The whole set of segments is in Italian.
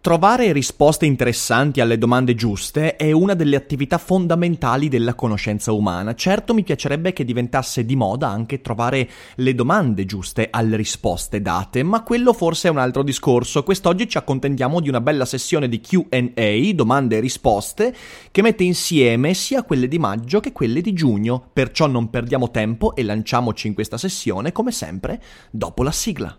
Trovare risposte interessanti alle domande giuste è una delle attività fondamentali della conoscenza umana. Certo mi piacerebbe che diventasse di moda anche trovare le domande giuste alle risposte date, ma quello forse è un altro discorso. Quest'oggi ci accontentiamo di una bella sessione di QA, domande e risposte, che mette insieme sia quelle di maggio che quelle di giugno. Perciò non perdiamo tempo e lanciamoci in questa sessione, come sempre, dopo la sigla.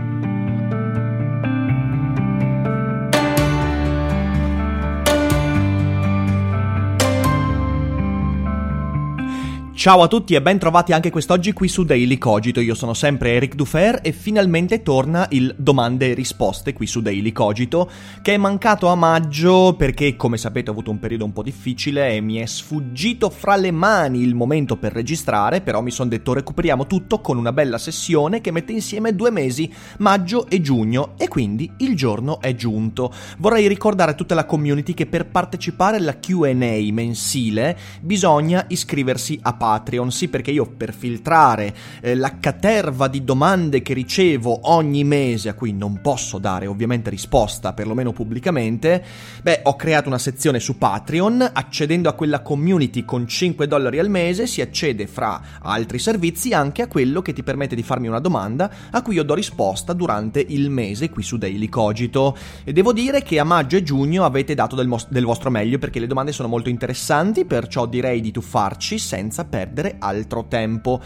Ciao a tutti e ben trovati anche quest'oggi qui su Daily Cogito. Io sono sempre Eric Dufer e finalmente torna il domande e risposte qui su Daily Cogito, che è mancato a maggio perché, come sapete, ho avuto un periodo un po' difficile e mi è sfuggito fra le mani il momento per registrare, però mi sono detto recuperiamo tutto con una bella sessione che mette insieme due mesi, maggio e giugno, e quindi il giorno è giunto. Vorrei ricordare a tutta la community che per partecipare alla Q&A mensile bisogna iscriversi a Patreon Patreon, sì perché io per filtrare eh, la caterva di domande che ricevo ogni mese, a cui non posso dare ovviamente risposta, perlomeno pubblicamente, beh, ho creato una sezione su Patreon, accedendo a quella community con 5 dollari al mese si accede fra altri servizi anche a quello che ti permette di farmi una domanda a cui io do risposta durante il mese qui su Daily Cogito. E devo dire che a maggio e giugno avete dato del, mos- del vostro meglio perché le domande sono molto interessanti, perciò direi di tuffarci senza perdere perdere altro tempo.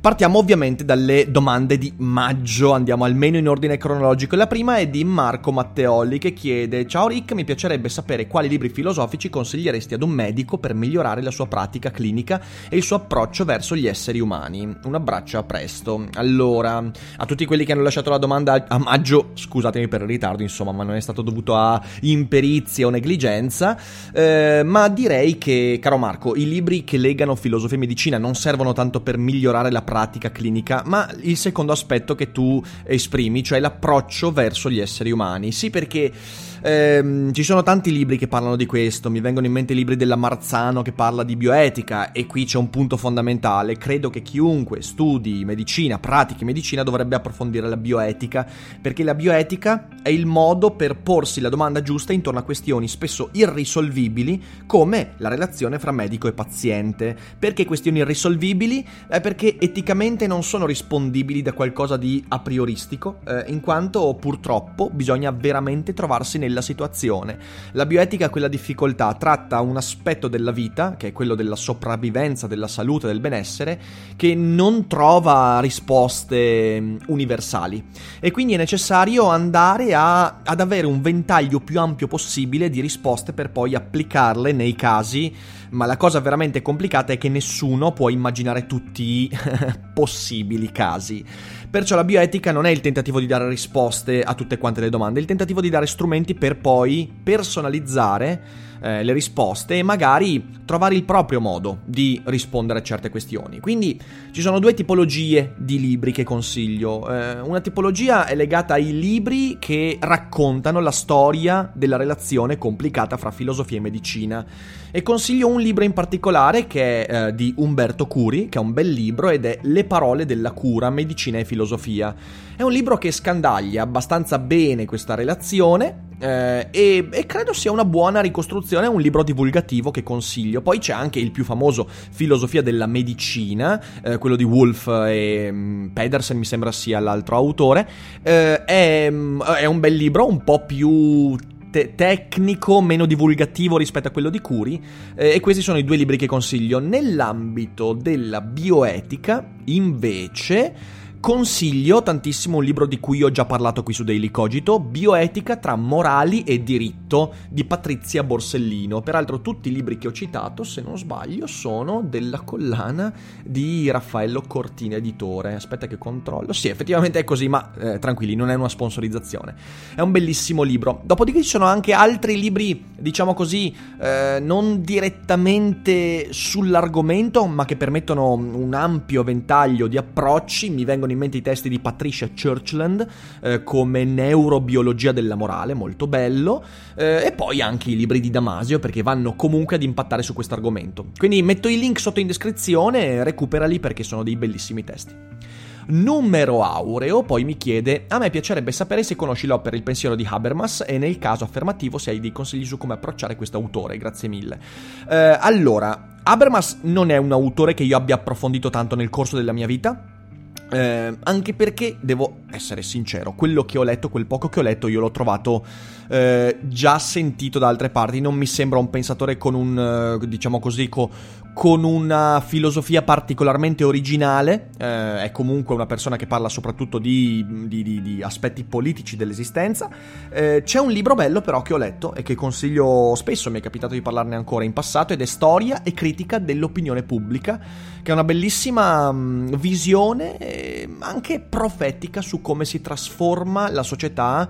Partiamo ovviamente dalle domande di maggio, andiamo almeno in ordine cronologico. La prima è di Marco Matteolli che chiede: Ciao Rick, mi piacerebbe sapere quali libri filosofici consiglieresti ad un medico per migliorare la sua pratica clinica e il suo approccio verso gli esseri umani. Un abbraccio a presto. Allora, a tutti quelli che hanno lasciato la domanda a maggio, scusatemi per il ritardo, insomma, ma non è stato dovuto a imperizia o negligenza. Eh, ma direi che, caro Marco, i libri che legano filosofia e medicina non servono tanto per migliorare la pratica clinica, ma il secondo aspetto che tu esprimi, cioè l'approccio verso gli esseri umani. Sì, perché ehm, ci sono tanti libri che parlano di questo, mi vengono in mente i libri della Marzano che parla di bioetica e qui c'è un punto fondamentale, credo che chiunque studi medicina, pratichi medicina dovrebbe approfondire la bioetica, perché la bioetica è il modo per porsi la domanda giusta intorno a questioni spesso irrisolvibili come la relazione fra medico e paziente. Perché questioni irrisolvibili? Eh, perché eticamente non sono rispondibili da qualcosa di a prioristico, eh, in quanto purtroppo bisogna veramente trovarsi nella situazione. La bioetica, quella difficoltà, tratta un aspetto della vita, che è quello della sopravvivenza, della salute, del benessere, che non trova risposte mm, universali. E quindi è necessario andare a, ad avere un ventaglio più ampio possibile di risposte per poi applicarle nei casi ma la cosa veramente complicata è che nessuno può immaginare tutti i possibili casi. Perciò la bioetica non è il tentativo di dare risposte a tutte quante le domande, è il tentativo di dare strumenti per poi personalizzare eh, le risposte e magari trovare il proprio modo di rispondere a certe questioni. Quindi ci sono due tipologie di libri che consiglio. Eh, una tipologia è legata ai libri che raccontano la storia della relazione complicata fra filosofia e medicina. E consiglio un libro in particolare che è eh, di Umberto Curi, che è un bel libro ed è Le parole della cura, medicina e filosofia. È un libro che scandaglia abbastanza bene questa relazione eh, e, e, credo sia una buona ricostruzione, un libro divulgativo che consiglio. Poi c'è anche il più famoso Filosofia della medicina, eh, quello di Wolf e um, Pedersen, mi sembra sia l'altro autore. Eh, è, è un bel libro, un po' più Te- tecnico, meno divulgativo rispetto a quello di Curi eh, e questi sono i due libri che consiglio. Nell'ambito della bioetica, invece, Consiglio tantissimo un libro di cui ho già parlato qui su Daily Cogito, Bioetica tra morali e diritto di Patrizia Borsellino. Peraltro tutti i libri che ho citato, se non sbaglio, sono della collana di Raffaello Cortina Editore. Aspetta che controllo. Sì, effettivamente è così, ma eh, tranquilli, non è una sponsorizzazione. È un bellissimo libro. Dopodiché ci sono anche altri libri, diciamo così, eh, non direttamente sull'argomento, ma che permettono un ampio ventaglio di approcci. Mi vengono in mente i testi di Patricia Churchland eh, come Neurobiologia della morale, molto bello, eh, e poi anche i libri di Damasio perché vanno comunque ad impattare su questo argomento. Quindi metto i link sotto in descrizione e recuperali perché sono dei bellissimi testi. Numero Aureo poi mi chiede: A me piacerebbe sapere se conosci l'opera Il pensiero di Habermas e nel caso affermativo se hai dei consigli su come approcciare questo autore. Grazie mille. Eh, allora, Habermas non è un autore che io abbia approfondito tanto nel corso della mia vita. Eh, anche perché devo essere sincero, quello che ho letto, quel poco che ho letto, io l'ho trovato eh, già sentito da altre parti. Non mi sembra un pensatore con un, eh, diciamo così, co- con una filosofia particolarmente originale. Eh, è comunque una persona che parla soprattutto di, di, di, di aspetti politici dell'esistenza. Eh, c'è un libro bello, però, che ho letto e che consiglio spesso. Mi è capitato di parlarne ancora in passato. Ed è Storia e critica dell'opinione pubblica, che è una bellissima mh, visione, eh, anche profetica, su come si trasforma la società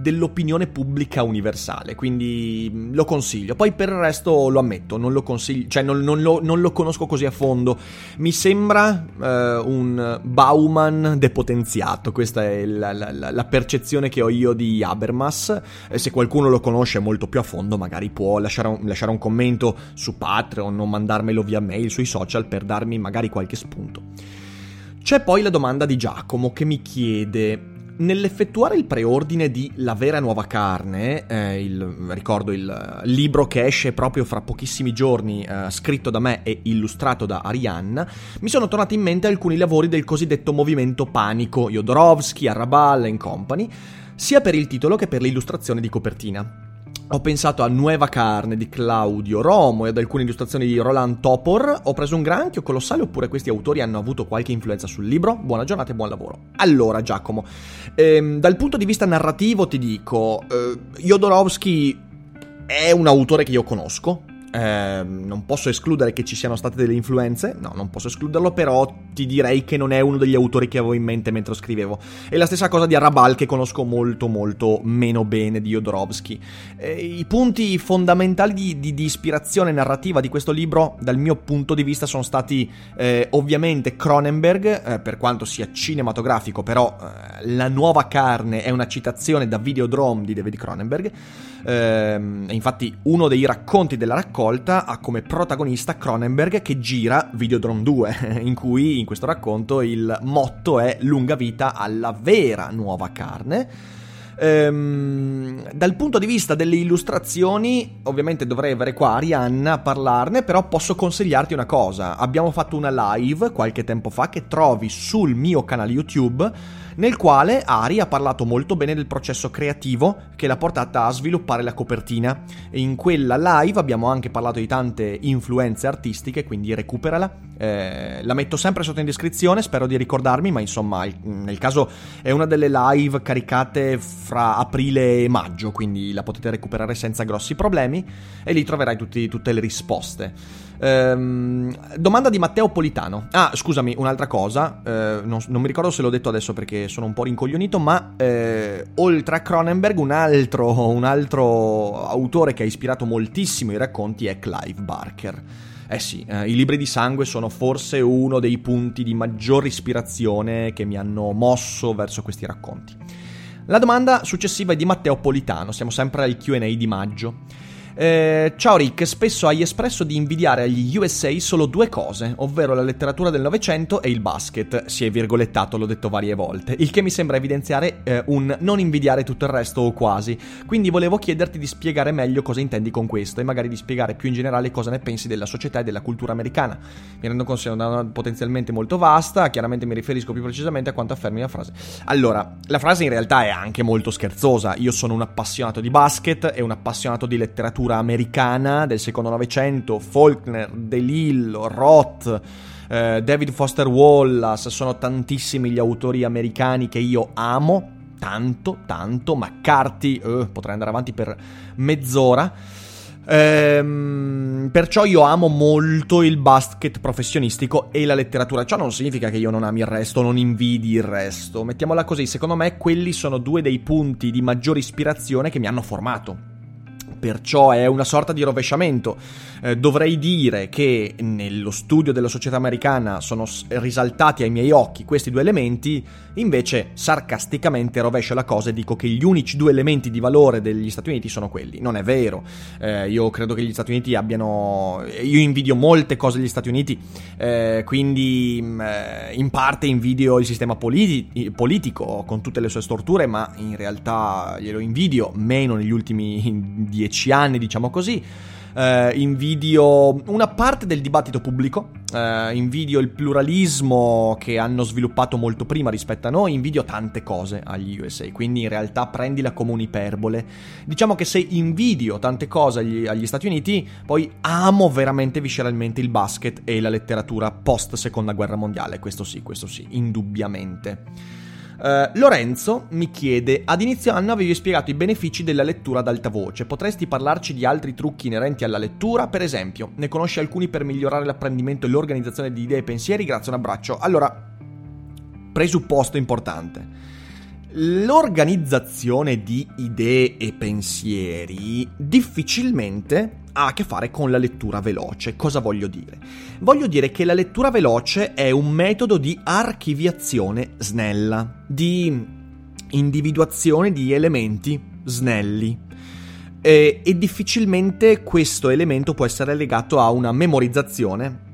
dell'opinione pubblica universale, quindi lo consiglio. Poi per il resto lo ammetto, non lo consiglio, cioè non, non, lo, non lo, conosco così a fondo. Mi sembra eh, un Bauman depotenziato, questa è la, la, la, percezione che ho io di Habermas. Eh, se qualcuno lo conosce molto più a fondo, magari può lasciare un, lasciare un commento su Patreon o mandarmelo via mail sui social per darmi magari qualche spunto. C'è poi la domanda di Giacomo che mi chiede Nell'effettuare il preordine di La vera nuova carne, eh, il, ricordo il libro che esce proprio fra pochissimi giorni, eh, scritto da me e illustrato da Arianna, mi sono tornati in mente alcuni lavori del cosiddetto movimento panico, Jodorowsky, Arrabal and Company, sia per il titolo che per l'illustrazione di copertina. Ho pensato a Nueva Carne di Claudio Romo e ad alcune illustrazioni di Roland Topor. Ho preso un granchio colossale oppure questi autori hanno avuto qualche influenza sul libro? Buona giornata e buon lavoro. Allora, Giacomo, ehm, dal punto di vista narrativo ti dico, eh, Jodorowsky è un autore che io conosco, eh, non posso escludere che ci siano state delle influenze, no, non posso escluderlo, però ti direi che non è uno degli autori che avevo in mente mentre scrivevo. E la stessa cosa di Arrabal, che conosco molto, molto meno bene di Jodorowsky. Eh, I punti fondamentali di, di, di, ispirazione narrativa di questo libro, dal mio punto di vista, sono stati eh, ovviamente Cronenberg, eh, per quanto sia cinematografico, però eh, La nuova carne è una citazione da Videodrome di David Cronenberg. Ehm, infatti, uno dei racconti della raccolta raccolta ha come protagonista Cronenberg che gira Videodrome 2, in cui in questo racconto il motto è lunga vita alla vera nuova carne. Ehm, dal punto di vista delle illustrazioni, ovviamente dovrei avere qua Arianna a parlarne, però posso consigliarti una cosa. Abbiamo fatto una live qualche tempo fa che trovi sul mio canale YouTube nel quale Ari ha parlato molto bene del processo creativo che l'ha portata a sviluppare la copertina. E in quella live abbiamo anche parlato di tante influenze artistiche, quindi recuperala. Eh, la metto sempre sotto in descrizione, spero di ricordarmi, ma insomma, nel caso è una delle live caricate fra aprile e maggio, quindi la potete recuperare senza grossi problemi e lì troverai tutti, tutte le risposte. Ehm, domanda di Matteo Politano. Ah, scusami, un'altra cosa. Eh, non, non, mi ricordo se l'ho detto adesso perché sono un po' rincoglionito. Ma eh, oltre a Cronenberg, un altro, un altro autore che ha ispirato moltissimo i racconti è Clive Barker. Eh sì, eh, i libri di sangue sono forse uno dei punti di maggiore ispirazione che mi hanno mosso verso questi racconti. La domanda successiva è di Matteo Politano, siamo sempre al QA di maggio. Eh, ciao Rick, spesso hai espresso di invidiare agli USA solo due cose, ovvero la letteratura del Novecento e il basket. Si è virgolettato, l'ho detto varie volte, il che mi sembra evidenziare eh, un non invidiare tutto il resto o quasi. Quindi volevo chiederti di spiegare meglio cosa intendi con questo e magari di spiegare più in generale cosa ne pensi della società e della cultura americana. Mi rendo conto che è una potenzialmente molto vasta, chiaramente mi riferisco più precisamente a quanto affermi la frase. Allora, la frase in realtà è anche molto scherzosa. Io sono un appassionato di basket e un appassionato di letteratura letteratura americana del secondo Novecento, Faulkner, DeLillo, Roth, eh, David Foster Wallace, sono tantissimi gli autori americani che io amo, tanto, tanto, McCarthy, eh, potrei andare avanti per mezz'ora. Ehm, perciò io amo molto il basket professionistico e la letteratura. Ciò non significa che io non ami il resto, non invidi il resto. Mettiamola così, secondo me quelli sono due dei punti di maggiore ispirazione che mi hanno formato perciò è una sorta di rovesciamento. Eh, dovrei dire che nello studio della società americana sono risaltati ai miei occhi questi due elementi, invece sarcasticamente rovescio la cosa e dico che gli unici due elementi di valore degli Stati Uniti sono quelli. Non è vero, eh, io credo che gli Stati Uniti abbiano... Io invidio molte cose degli Stati Uniti, eh, quindi mm, eh, in parte invidio il sistema politi- politico con tutte le sue storture, ma in realtà glielo invidio meno negli ultimi dieci dieci anni, diciamo così. Uh, invidio una parte del dibattito pubblico, uh, invidio il pluralismo che hanno sviluppato molto prima rispetto a noi, invidio tante cose agli USA, quindi in realtà prendila come un'iperbole. Diciamo che se invidio tante cose agli, agli Stati Uniti, poi amo veramente visceralmente il basket e la letteratura post seconda guerra mondiale, questo sì, questo sì, indubbiamente. Uh, Lorenzo mi chiede: Ad inizio anno avevi spiegato i benefici della lettura ad alta voce. Potresti parlarci di altri trucchi inerenti alla lettura? Per esempio, ne conosci alcuni per migliorare l'apprendimento e l'organizzazione di idee e pensieri? Grazie, un abbraccio. Allora, presupposto importante. L'organizzazione di idee e pensieri difficilmente ha a che fare con la lettura veloce. Cosa voglio dire? Voglio dire che la lettura veloce è un metodo di archiviazione snella, di individuazione di elementi snelli. E, e difficilmente questo elemento può essere legato a una memorizzazione,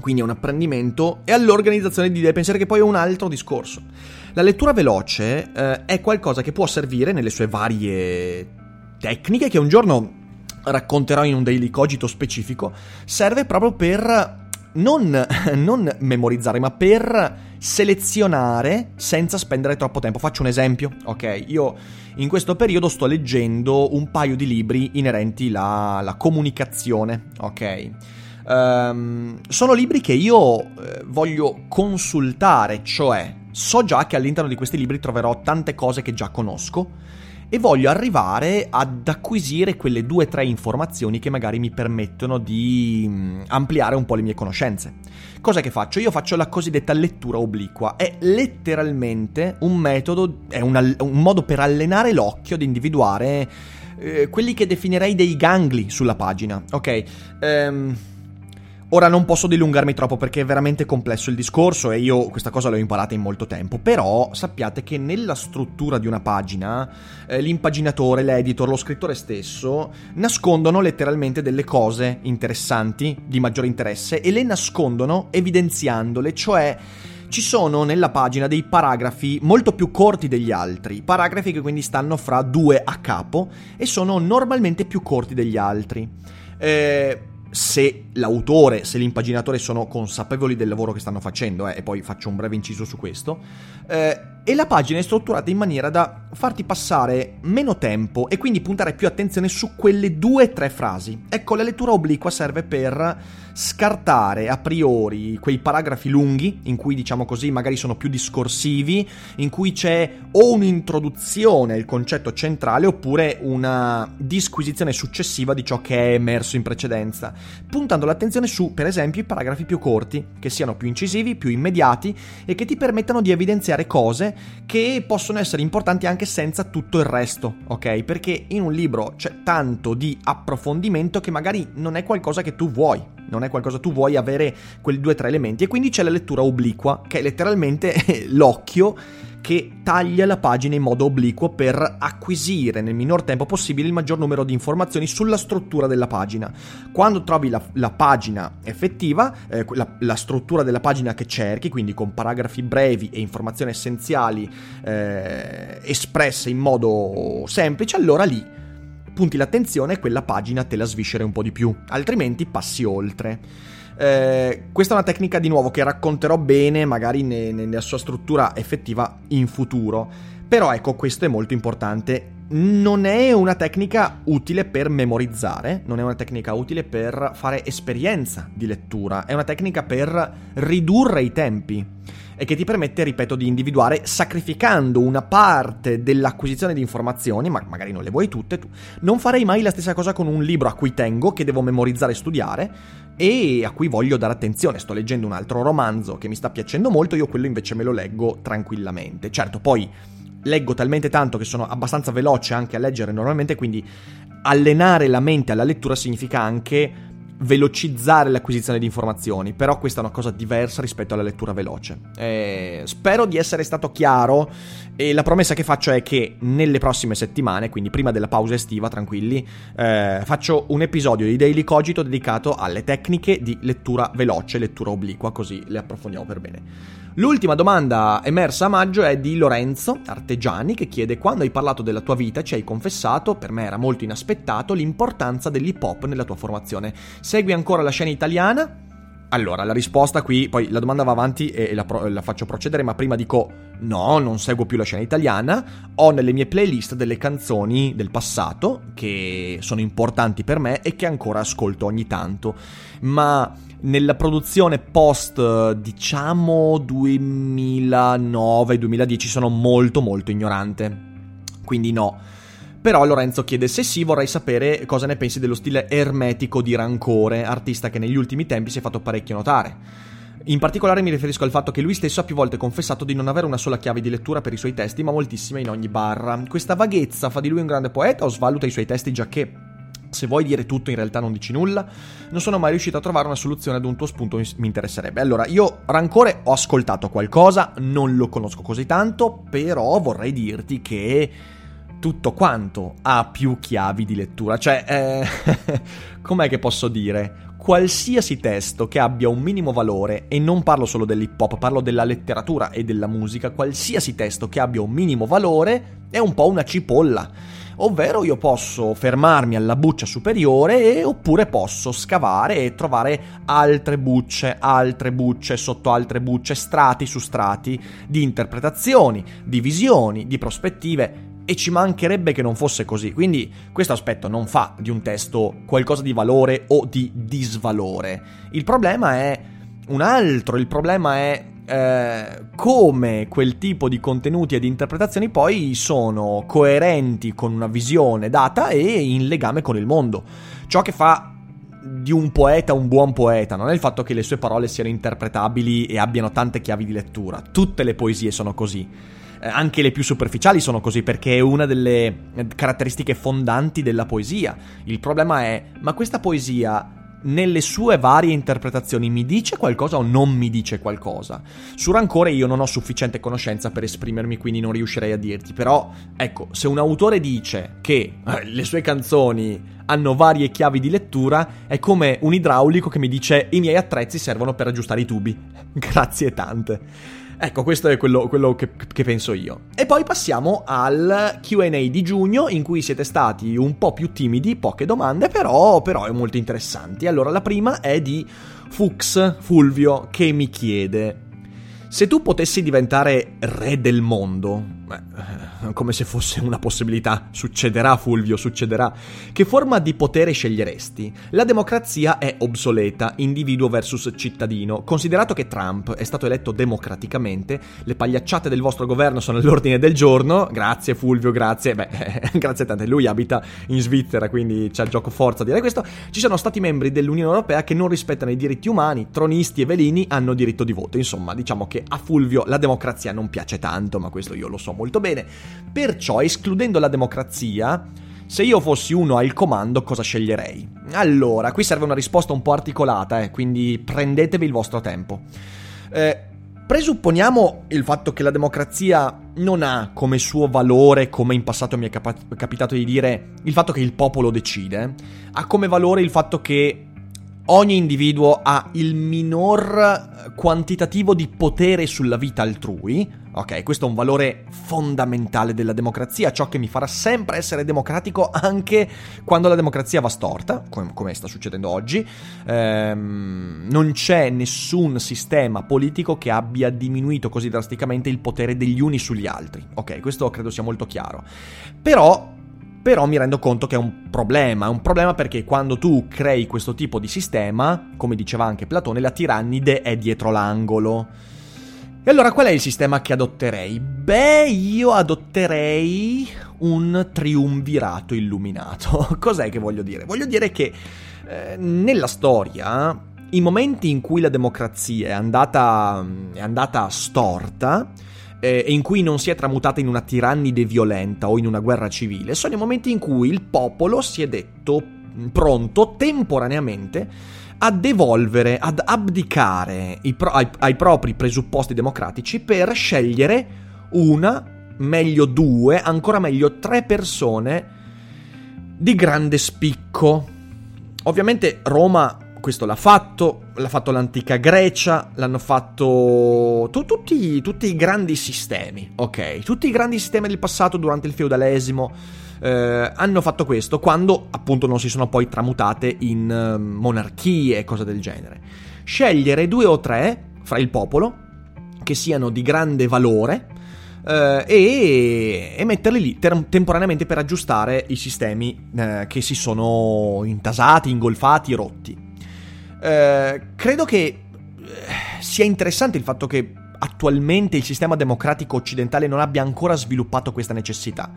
quindi a un apprendimento e all'organizzazione di idee e pensieri, che poi è un altro discorso. La lettura veloce eh, è qualcosa che può servire nelle sue varie tecniche che un giorno racconterò in un daily cogito specifico, serve proprio per non, non, memorizzare, ma per selezionare senza spendere troppo tempo. Faccio un esempio, ok? Io in questo periodo sto leggendo un paio di libri inerenti alla comunicazione, ok? Um, sono libri che io eh, voglio consultare, cioè so già che all'interno di questi libri troverò tante cose che già conosco e voglio arrivare ad acquisire quelle due o tre informazioni che magari mi permettono di mm, ampliare un po' le mie conoscenze. Cosa che faccio? Io faccio la cosiddetta lettura obliqua, è letteralmente un metodo, è un, un modo per allenare l'occhio ad individuare eh, quelli che definirei dei gangli sulla pagina, ok? Ehm Ora non posso dilungarmi troppo perché è veramente complesso il discorso e io questa cosa l'ho imparata in molto tempo, però sappiate che nella struttura di una pagina eh, l'impaginatore, l'editor, lo scrittore stesso nascondono letteralmente delle cose interessanti, di maggiore interesse e le nascondono evidenziandole, cioè ci sono nella pagina dei paragrafi molto più corti degli altri, paragrafi che quindi stanno fra due a capo e sono normalmente più corti degli altri. Eh, se l'autore, se l'impaginatore sono consapevoli del lavoro che stanno facendo, eh, e poi faccio un breve inciso su questo, eh, e la pagina è strutturata in maniera da farti passare meno tempo e quindi puntare più attenzione su quelle due o tre frasi. Ecco, la lettura obliqua serve per scartare a priori quei paragrafi lunghi, in cui diciamo così magari sono più discorsivi, in cui c'è o un'introduzione al concetto centrale oppure una disquisizione successiva di ciò che è emerso in precedenza, puntando l'attenzione su, per esempio, i paragrafi più corti, che siano più incisivi, più immediati e che ti permettano di evidenziare cose che possono essere importanti anche senza tutto il resto, ok? Perché in un libro c'è tanto di approfondimento che magari non è qualcosa che tu vuoi non è qualcosa tu vuoi avere quei due o tre elementi e quindi c'è la lettura obliqua che è letteralmente l'occhio che taglia la pagina in modo obliquo per acquisire nel minor tempo possibile il maggior numero di informazioni sulla struttura della pagina. Quando trovi la, la pagina effettiva, eh, la, la, struttura della pagina che cerchi, quindi con paragrafi brevi e informazioni essenziali eh, espresse in modo semplice, allora lì punti l'attenzione e quella pagina te la sviscere un po' di più, altrimenti passi oltre. Eh, questa è una tecnica di nuovo che racconterò bene, magari ne, nella sua struttura effettiva in futuro. Però ecco, questo è molto importante. non è una tecnica utile per memorizzare, non è una tecnica utile per fare esperienza di lettura, è una tecnica per ridurre i tempi e che ti permette, ripeto, di individuare sacrificando una parte dell'acquisizione di informazioni, ma magari non le vuoi tutte, tu. non farei mai la stessa cosa con un libro a cui tengo, che devo memorizzare e studiare e a cui voglio dare attenzione. Sto leggendo un altro romanzo che mi sta piacendo molto, io quello invece me lo leggo tranquillamente. Certo, poi leggo talmente tanto che sono abbastanza veloce anche a leggere normalmente, quindi allenare la mente alla lettura significa anche velocizzare l'acquisizione di informazioni, però questa è una cosa diversa rispetto alla lettura veloce. Eh, spero di essere stato chiaro e la promessa che faccio è che nelle prossime settimane, quindi prima della pausa estiva, tranquilli, eh, faccio un episodio di Daily Cogito dedicato alle tecniche di lettura veloce, lettura obliqua, così le approfondiamo per bene. L'ultima domanda emersa a maggio è di Lorenzo Artegiani che chiede quando hai parlato della tua vita ci hai confessato, per me era molto inaspettato, l'importanza dell'hip hop nella tua formazione. Segui ancora la scena italiana? Allora, la risposta qui, poi la domanda va avanti e la, pro- la, faccio procedere, ma prima dico no, non seguo più la scena italiana, ho nelle mie playlist delle canzoni del passato che sono importanti per me e che ancora ascolto ogni tanto, ma nella produzione post, diciamo, 2009-2010 sono molto molto ignorante. Quindi no. Però Lorenzo chiede se sì vorrei sapere cosa ne pensi dello stile ermetico di Rancore, artista che negli ultimi tempi si è fatto parecchio notare. In particolare mi riferisco al fatto che lui stesso ha più volte confessato di non avere una sola chiave di lettura per i suoi testi, ma moltissime in ogni barra. Questa vaghezza fa di lui un grande poeta o svaluta i suoi testi già che se vuoi dire tutto in realtà non dici nulla, non sono mai riuscito a trovare una soluzione ad un tuo spunto mi interesserebbe. Allora, io Rancore ho ascoltato qualcosa, non lo conosco così tanto, però vorrei dirti che tutto quanto ha più chiavi di lettura. Cioè, eh, com'è che posso dire? Qualsiasi testo che abbia un minimo valore, e non parlo solo dell'hip hop, parlo della letteratura e della musica, qualsiasi testo che abbia un minimo valore è un po' una cipolla ovvero io posso fermarmi alla buccia superiore e, oppure posso scavare e trovare altre bucce, altre bucce sotto altre bucce, strati su strati di interpretazioni, di visioni, di prospettive e ci mancherebbe che non fosse così. Quindi questo aspetto non fa di un testo qualcosa di valore o di disvalore. Il problema è un altro, il problema è eh, come quel tipo di contenuti e di interpretazioni poi sono coerenti con una visione data e in legame con il mondo. Ciò che fa di un poeta un buon poeta non è il fatto che le sue parole siano interpretabili e abbiano tante chiavi di lettura. Tutte le poesie sono così. Eh, anche le più superficiali sono così perché è una delle caratteristiche fondanti della poesia. Il problema è, ma questa poesia nelle sue varie interpretazioni mi dice qualcosa o non mi dice qualcosa. Su Rancore io non ho sufficiente conoscenza per esprimermi, quindi non riuscirei a dirti. Però, ecco, se un autore dice che eh, le sue canzoni hanno varie chiavi di lettura, è come un idraulico che mi dice i miei attrezzi servono per aggiustare i tubi. Grazie tante. Ecco, questo è quello, quello che, che, penso io. E poi passiamo al QA di giugno, in cui siete stati un po' più timidi, poche domande, però, però molto interessanti. Allora, la prima è di Fux Fulvio, che mi chiede: Se tu potessi diventare re del mondo, beh, come se fosse una possibilità. Succederà, Fulvio, succederà. Che forma di potere sceglieresti? La democrazia è obsoleta, individuo versus cittadino. Considerato che Trump è stato eletto democraticamente, le pagliacciate del vostro governo sono all'ordine del giorno. Grazie, Fulvio, grazie. Beh, grazie tante. Lui abita in Svizzera, quindi il gioco forza a dire questo. Ci sono stati membri dell'Unione Europea che non rispettano i diritti umani, tronisti e velini hanno diritto di voto. Insomma, diciamo che a Fulvio la democrazia non piace tanto, ma questo io lo so molto bene. Perciò, escludendo la democrazia, se io fossi uno al comando, cosa sceglierei? Allora, qui serve una risposta un po' articolata, eh, quindi prendetevi il vostro tempo. Eh, presupponiamo il fatto che la democrazia non ha come suo valore, come in passato mi è capa- capitato di dire, il fatto che il popolo decide, ha come valore il fatto che ogni individuo ha il minor quantitativo di potere sulla vita altrui, Ok, questo è un valore fondamentale della democrazia, ciò che mi farà sempre essere democratico anche quando la democrazia va storta, come, come sta succedendo oggi. Ehm, non c'è nessun sistema politico che abbia diminuito così drasticamente il potere degli uni sugli altri. Ok, questo credo sia molto chiaro. Però però mi rendo conto che è un problema, è un problema perché quando tu crei questo tipo di sistema, come diceva anche Platone, la tirannide è dietro l'angolo. E allora qual è il sistema che adotterei? Beh, io adotterei un triumvirato illuminato. Cos'è che voglio dire? Voglio dire che eh, nella storia i momenti in cui la democrazia è andata, è andata storta eh, e in cui non si è tramutata in una tirannide violenta o in una guerra civile sono i momenti in cui il popolo si è detto pronto temporaneamente a devolvere, ad abdicare pro- ai, ai propri presupposti democratici per scegliere una, meglio due, ancora meglio tre persone di grande spicco. Ovviamente Roma questo l'ha fatto, l'ha fatto l'antica Grecia, l'hanno fatto tu, tutti, tutti, i grandi sistemi, ok? Tutti i grandi sistemi del passato durante il feudalesimo eh, hanno fatto questo quando appunto non si sono poi tramutate in eh, monarchie e cose del genere. Scegliere due o tre fra il popolo che siano di grande valore eh, e, e, metterli lì ter- temporaneamente per aggiustare i sistemi eh, che si sono intasati, ingolfati, rotti. Eh, credo che sia interessante il fatto che attualmente il sistema democratico occidentale non abbia ancora sviluppato questa necessità.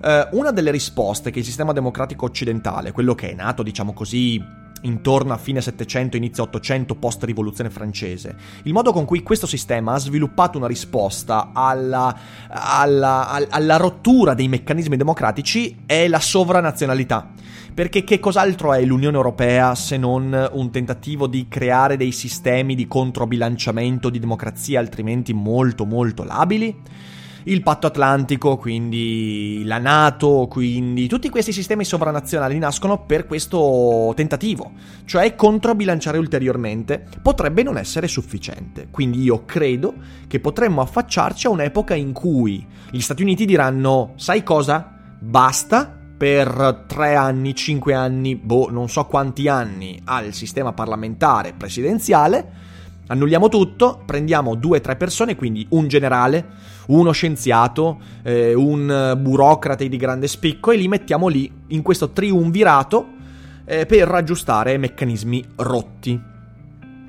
Uh, una delle risposte che il sistema democratico occidentale, quello che è nato, diciamo così, intorno a fine 700, inizio 800, post rivoluzione francese, il modo con cui questo sistema ha sviluppato una risposta alla, alla, alla rottura dei meccanismi democratici è la sovranazionalità. Perché che cos'altro è l'Unione Europea se non un tentativo di creare dei sistemi di controbilanciamento di democrazia altrimenti molto molto labili? Il patto atlantico, quindi la Nato, quindi tutti questi sistemi sovranazionali nascono per questo tentativo, cioè controbilanciare ulteriormente. Potrebbe non essere sufficiente, quindi io credo che potremmo affacciarci a un'epoca in cui gli Stati Uniti diranno, sai cosa? Basta, per tre anni, cinque anni, boh, non so quanti anni al sistema parlamentare presidenziale Annulliamo tutto, prendiamo due o tre persone, quindi un generale, uno scienziato, eh, un burocrate di grande spicco e li mettiamo lì in questo triumvirato eh, per raggiustare meccanismi rotti.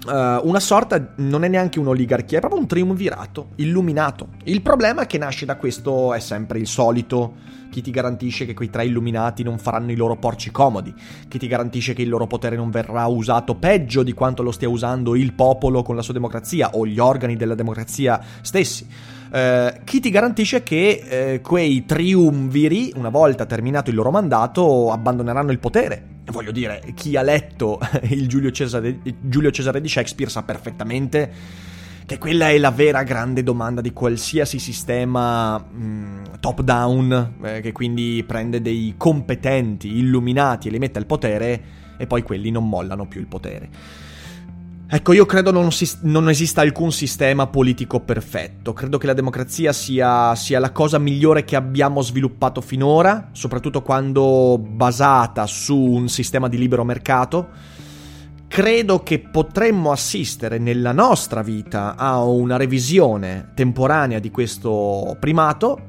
Uh, una sorta, non è neanche un'oligarchia, è proprio un triumvirato illuminato. Il problema che nasce da questo è sempre il solito chi ti garantisce che quei tre illuminati non faranno i loro porci comodi? Chi ti garantisce che il loro potere non verrà usato peggio di quanto lo stia usando il popolo con la sua democrazia o gli organi della democrazia stessi? Uh, chi ti garantisce che uh, quei triumviri, una volta terminato il loro mandato, abbandoneranno il potere? Voglio dire, chi ha letto il Giulio Cesare, Giulio Cesare di Shakespeare sa perfettamente che quella è la vera grande domanda di qualsiasi sistema mh, mm, top down, eh, che quindi prende dei competenti, illuminati e li mette al potere e poi quelli non mollano più il potere. Ecco, io credo non, si, non esista alcun sistema politico perfetto. Credo che la democrazia sia, sia, la cosa migliore che abbiamo sviluppato finora, soprattutto quando basata su un sistema di libero mercato credo che potremmo assistere nella nostra vita a una revisione temporanea di questo primato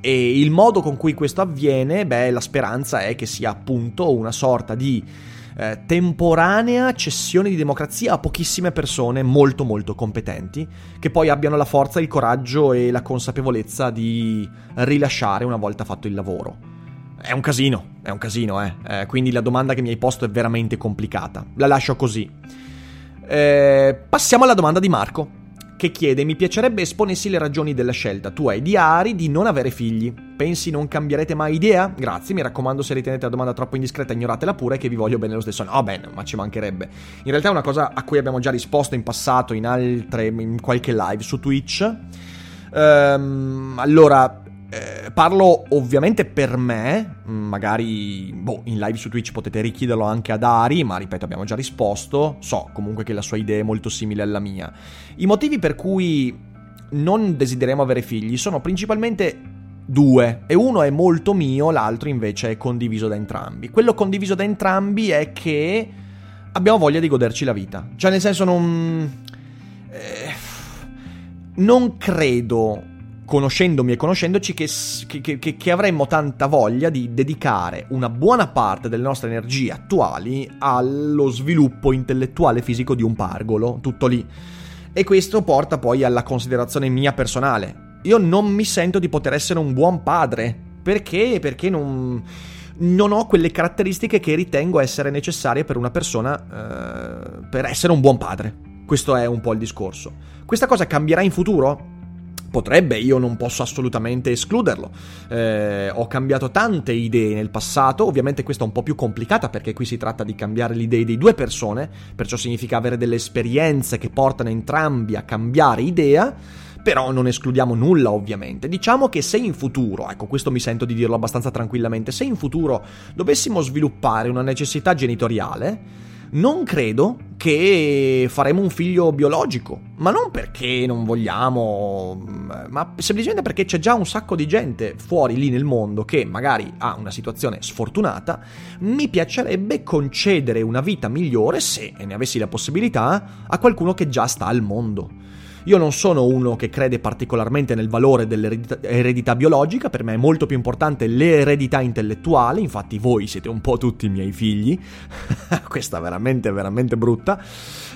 e il modo con cui questo avviene, beh, la speranza è che sia appunto una sorta di eh, temporanea cessione di democrazia a pochissime persone molto molto competenti, che poi abbiano la forza, il coraggio e la consapevolezza di rilasciare una volta fatto il lavoro. È un casino, è un casino, eh. eh. Quindi la domanda che mi hai posto è veramente complicata. La lascio così. Eh, passiamo alla domanda di Marco, che chiede: Mi piacerebbe esponessi le ragioni della scelta tua e di Ari di non avere figli. Pensi non cambierete mai idea? Grazie, mi raccomando, se ritenete la domanda troppo indiscreta, ignoratela pure, che vi voglio bene lo stesso. No, bene, ma ci mancherebbe. In realtà è una cosa a cui abbiamo già risposto in passato, in altre, in qualche live su Twitch. Ehm, allora, eh, parlo ovviamente per me, magari boh, in live su Twitch potete richiederlo anche ad Ari, ma ripeto abbiamo già risposto, so comunque che la sua idea è molto simile alla mia. I motivi per cui non desideriamo avere figli sono principalmente due, e uno è molto mio, l'altro invece è condiviso da entrambi. Quello condiviso da entrambi è che abbiamo voglia di goderci la vita, cioè nel senso non... Eh, non credo conoscendomi e conoscendoci, che, che, che, che, avremmo tanta voglia di dedicare una buona parte delle nostre energie attuali allo sviluppo intellettuale e fisico di un pargolo, tutto lì. E questo porta poi alla considerazione mia personale. Io non mi sento di poter essere un buon padre. Perché? Perché non, non ho quelle caratteristiche che ritengo essere necessarie per una persona eh, per essere un buon padre. Questo è un po' il discorso. Questa cosa cambierà in futuro? Potrebbe, io non posso assolutamente escluderlo. Eh, ho cambiato tante idee nel passato, ovviamente questa è un po' più complicata perché qui si tratta di cambiare le idee di due persone, perciò significa avere delle esperienze che portano entrambi a cambiare idea però non escludiamo nulla ovviamente. Diciamo che se in futuro, ecco questo mi sento di dirlo abbastanza tranquillamente, se in futuro dovessimo sviluppare una necessità genitoriale, non credo che faremo un figlio biologico, ma non perché non vogliamo, ma semplicemente perché c'è già un sacco di gente fuori lì nel mondo che magari ha una situazione sfortunata, mi piacerebbe concedere una vita migliore, se ne avessi la possibilità, a qualcuno che già sta al mondo. Io non sono uno che crede particolarmente nel valore dell'eredità biologica, per me è molto più importante l'eredità intellettuale, infatti voi siete un po' tutti i miei figli, questa veramente, veramente brutta.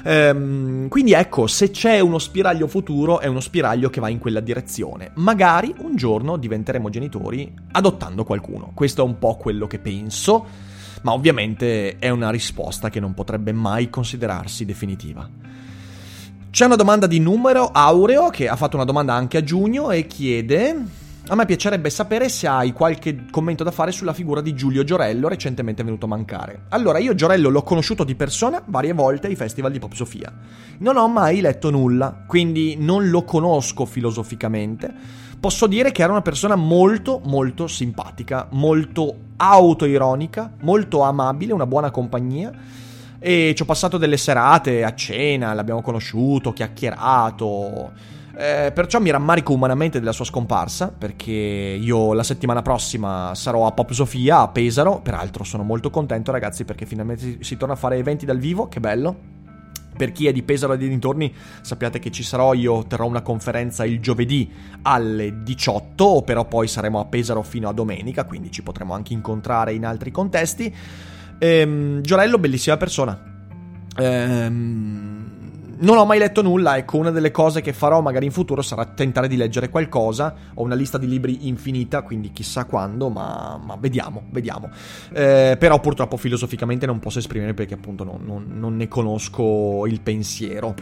Ehm, quindi ecco, se c'è uno spiraglio futuro, è uno spiraglio che va in quella direzione. Magari un giorno diventeremo genitori adottando qualcuno, questo è un po' quello che penso, ma ovviamente è una risposta che non potrebbe mai considerarsi definitiva. C'è una domanda di numero Aureo che ha fatto una domanda anche a giugno e chiede a me piacerebbe sapere se hai qualche commento da fare sulla figura di Giulio Giorello, recentemente venuto a mancare. Allora, io Giorello l'ho conosciuto di persona varie volte ai festival di Pop Sofia. Non ho mai letto nulla, quindi non lo conosco filosoficamente. Posso dire che era una persona molto, molto simpatica, molto autoironica, molto amabile, una buona compagnia e ci ho passato delle serate a cena, l'abbiamo conosciuto, chiacchierato. Eh, perciò mi rammarico umanamente della sua scomparsa, perché io la settimana prossima sarò a Pop Sofia a Pesaro. Peraltro sono molto contento, ragazzi, perché finalmente si torna a fare eventi dal vivo, che bello. Per chi è di Pesaro e dei dintorni, sappiate che ci sarò, io terrò una conferenza il giovedì alle 18, però poi saremo a Pesaro fino a domenica, quindi ci potremo anche incontrare in altri contesti. Ehm, Giorello, bellissima persona. Ehm, non ho mai letto nulla, ecco, una delle cose che farò magari in futuro sarà tentare di leggere qualcosa. Ho una lista di libri infinita, quindi chissà quando, ma, ma vediamo, vediamo. Eh, però purtroppo filosoficamente non posso esprimere perché appunto non, non, non ne conosco il pensiero.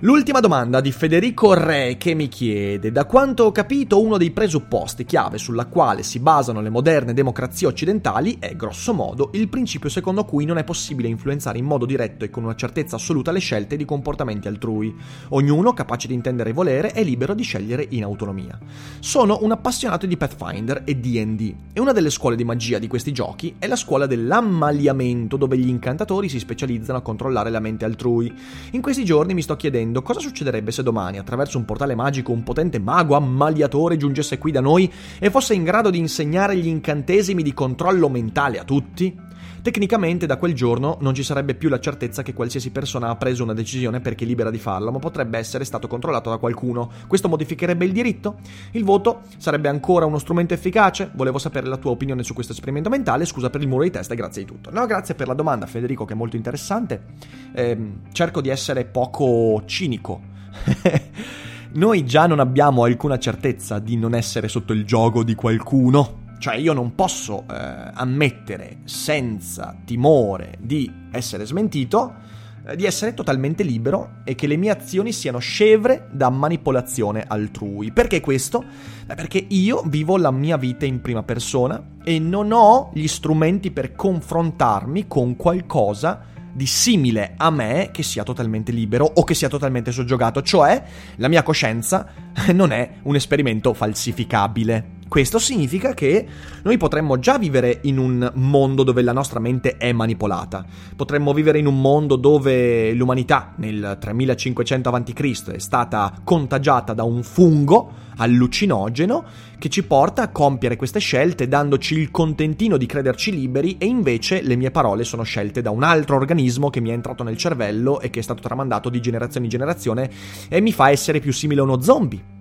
L'ultima domanda di Federico Re che mi chiede, da quanto ho capito uno dei presupposti chiave sulla quale si basano le moderne democrazie occidentali è, grosso modo, il principio secondo cui non è possibile influenzare in modo diretto e con una certezza assoluta le scelte di comportamenti altrui. Ognuno, capace di intendere e volere, è libero di scegliere in autonomia. Sono un appassionato di Pathfinder e D&D, e una delle scuole di magia di questi giochi è la scuola dell'ammaliamento, dove gli incantatori si specializzano a controllare la mente altrui. In questi giorni mi sto chiedendo chiedendo cosa succederebbe se domani, attraverso un portale magico, un potente mago ammaliatore giungesse qui da noi e fosse in grado di insegnare gli incantesimi di controllo mentale a tutti? Tecnicamente da quel giorno non ci sarebbe più la certezza che qualsiasi persona ha preso una decisione perché libera di farla, ma potrebbe essere stato controllato da qualcuno. Questo modificherebbe il diritto? Il voto sarebbe ancora uno strumento efficace? Volevo sapere la tua opinione su questo esperimento mentale, scusa per il muro di testa e grazie di tutto. No, grazie per la domanda Federico che è molto interessante. Eh, cerco di essere poco cinico. Noi già non abbiamo alcuna certezza di non essere sotto il gioco di qualcuno cioè io non posso eh, ammettere senza timore di essere smentito eh, di essere totalmente libero e che le mie azioni siano scevre da manipolazione altrui. Perché questo? Perché io vivo la mia vita in prima persona e non ho gli strumenti per confrontarmi con qualcosa di simile a me che sia totalmente libero o che sia totalmente soggiogato, cioè la mia coscienza non è un esperimento falsificabile. Questo significa che noi potremmo già vivere in un mondo dove la nostra mente è manipolata. Potremmo vivere in un mondo dove l'umanità nel 3500 a.C. è stata contagiata da un fungo allucinogeno che ci porta a compiere queste scelte dandoci il contentino di crederci liberi e invece le mie parole sono scelte da un altro organismo che mi è entrato nel cervello e che è stato tramandato di generazione in generazione e mi fa essere più simile a uno zombie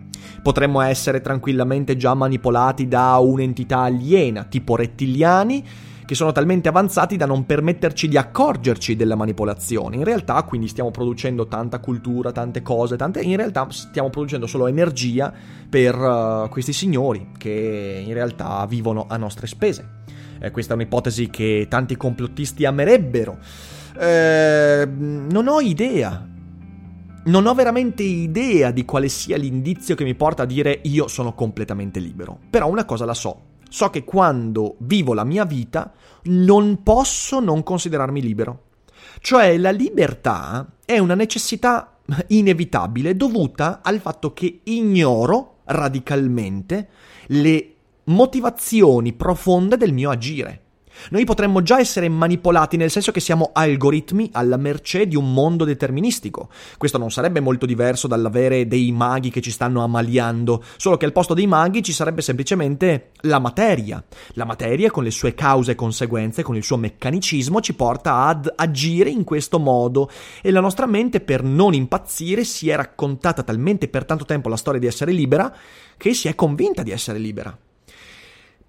Potremmo essere tranquillamente già manipolati da un'entità aliena, tipo rettiliani, che sono talmente avanzati da non permetterci di accorgerci della manipolazione. In realtà, quindi, stiamo producendo tanta cultura, tante cose, tante. In realtà, stiamo producendo solo energia per uh, questi signori che in realtà vivono a nostre spese. Eh, questa è un'ipotesi che tanti complottisti amerebbero. Eh, non ho idea. Non ho veramente idea di quale sia l'indizio che mi porta a dire io sono completamente libero. Però una cosa la so so che quando vivo la mia vita non posso non considerarmi libero. Cioè la libertà è una necessità inevitabile dovuta al fatto che ignoro radicalmente le motivazioni profonde del mio agire. Noi potremmo già essere manipolati nel senso che siamo algoritmi alla mercé di un mondo deterministico. Questo non sarebbe molto diverso dall'avere dei maghi che ci stanno ammaliando, solo che al posto dei maghi ci sarebbe semplicemente la materia. La materia con le sue cause e conseguenze, con il suo meccanicismo, ci porta ad agire in questo modo e la nostra mente per non impazzire si è raccontata talmente per tanto tempo la storia di essere libera che si è convinta di essere libera.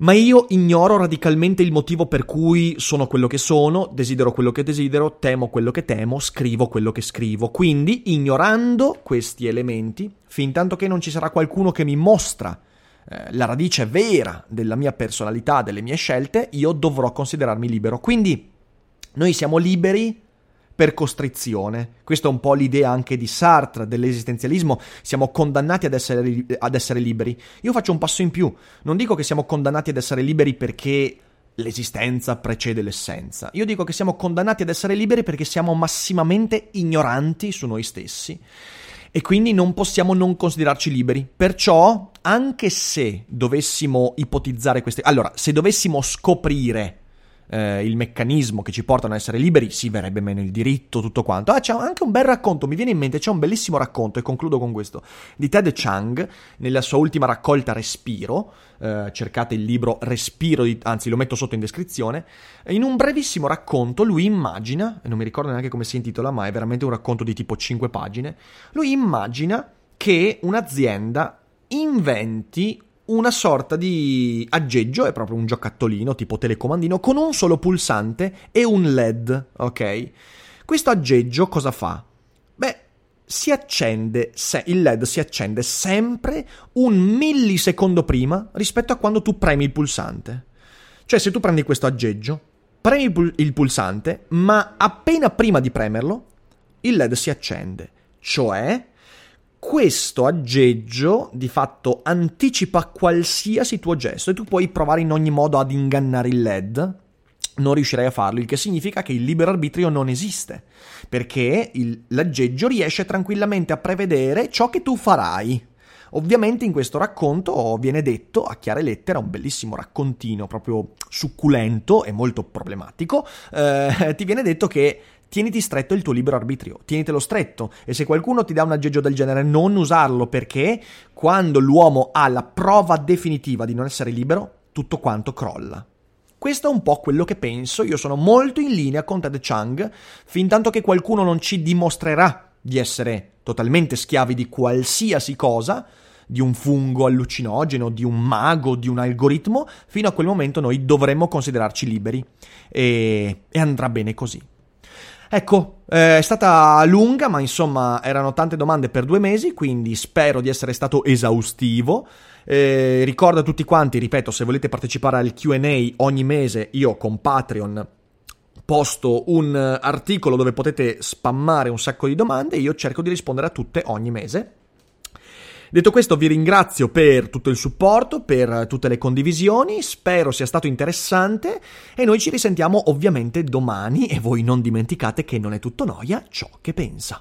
Ma io ignoro radicalmente il motivo per cui sono quello che sono, desidero quello che desidero, temo quello che temo, scrivo quello che scrivo. Quindi, ignorando questi elementi, fin tanto che non ci sarà qualcuno che mi mostra eh, la radice vera della mia personalità, delle mie scelte, io dovrò considerarmi libero. Quindi, noi siamo liberi per costrizione. Questa è un po' l'idea anche di Sartre, dell'esistenzialismo. Siamo condannati ad essere, ad essere liberi. Io faccio un passo in più. Non dico che siamo condannati ad essere liberi perché l'esistenza precede l'essenza. Io dico che siamo condannati ad essere liberi perché siamo massimamente ignoranti su noi stessi e quindi non possiamo non considerarci liberi. Perciò, anche se dovessimo ipotizzare queste... Allora, se dovessimo scoprire eh, il meccanismo che ci portano a essere liberi, si verrebbe meno il diritto, tutto quanto. Ah, c'è anche un bel racconto, mi viene in mente, c'è un bellissimo racconto, e concludo con questo, di Ted Chang, nella sua ultima raccolta Respiro, eh, cercate il libro Respiro, di, anzi lo metto sotto in descrizione, in un brevissimo racconto lui immagina, non mi ricordo neanche come si intitola, ma è veramente un racconto di tipo 5 pagine, lui immagina che un'azienda inventi una sorta di aggeggio, è proprio un giocattolino tipo telecomandino, con un solo pulsante e un LED, ok? Questo aggeggio cosa fa? Beh, si accende, se, il LED si accende sempre un millisecondo prima rispetto a quando tu premi il pulsante. Cioè, se tu prendi questo aggeggio, premi il pulsante, ma appena prima di premerlo, il LED si accende. Cioè, questo aggeggio di fatto anticipa qualsiasi tuo gesto e tu puoi provare in ogni modo ad ingannare il LED. Non riuscirei a farlo, il che significa che il libero arbitrio non esiste, perché il, l'aggeggio riesce tranquillamente a prevedere ciò che tu farai. Ovviamente in questo racconto viene detto a chiare lettere, un bellissimo raccontino proprio succulento e molto problematico, eh, ti viene detto che tieniti stretto il tuo libero arbitrio, tienitelo stretto e se qualcuno ti dà un aggeggio del genere non usarlo perché quando l'uomo ha la prova definitiva di non essere libero, tutto quanto crolla. Questo è un po' quello che penso, io sono molto in linea con Ted Chang, fin tanto che qualcuno non ci dimostrerà di essere totalmente schiavi di qualsiasi cosa, di un fungo allucinogeno, di un mago, di un algoritmo, fino a quel momento noi dovremmo considerarci liberi e, e andrà bene così. Ecco, eh, è stata lunga, ma insomma erano tante domande per due mesi, quindi spero di essere stato esaustivo. Eh, ricordo a tutti quanti, ripeto, se volete partecipare al QA ogni mese, io con Patreon posto un articolo dove potete spammare un sacco di domande e io cerco di rispondere a tutte ogni mese. Detto questo vi ringrazio per tutto il supporto, per tutte le condivisioni, spero sia stato interessante e noi ci risentiamo ovviamente domani e voi non dimenticate che non è tutto noia ciò che pensa.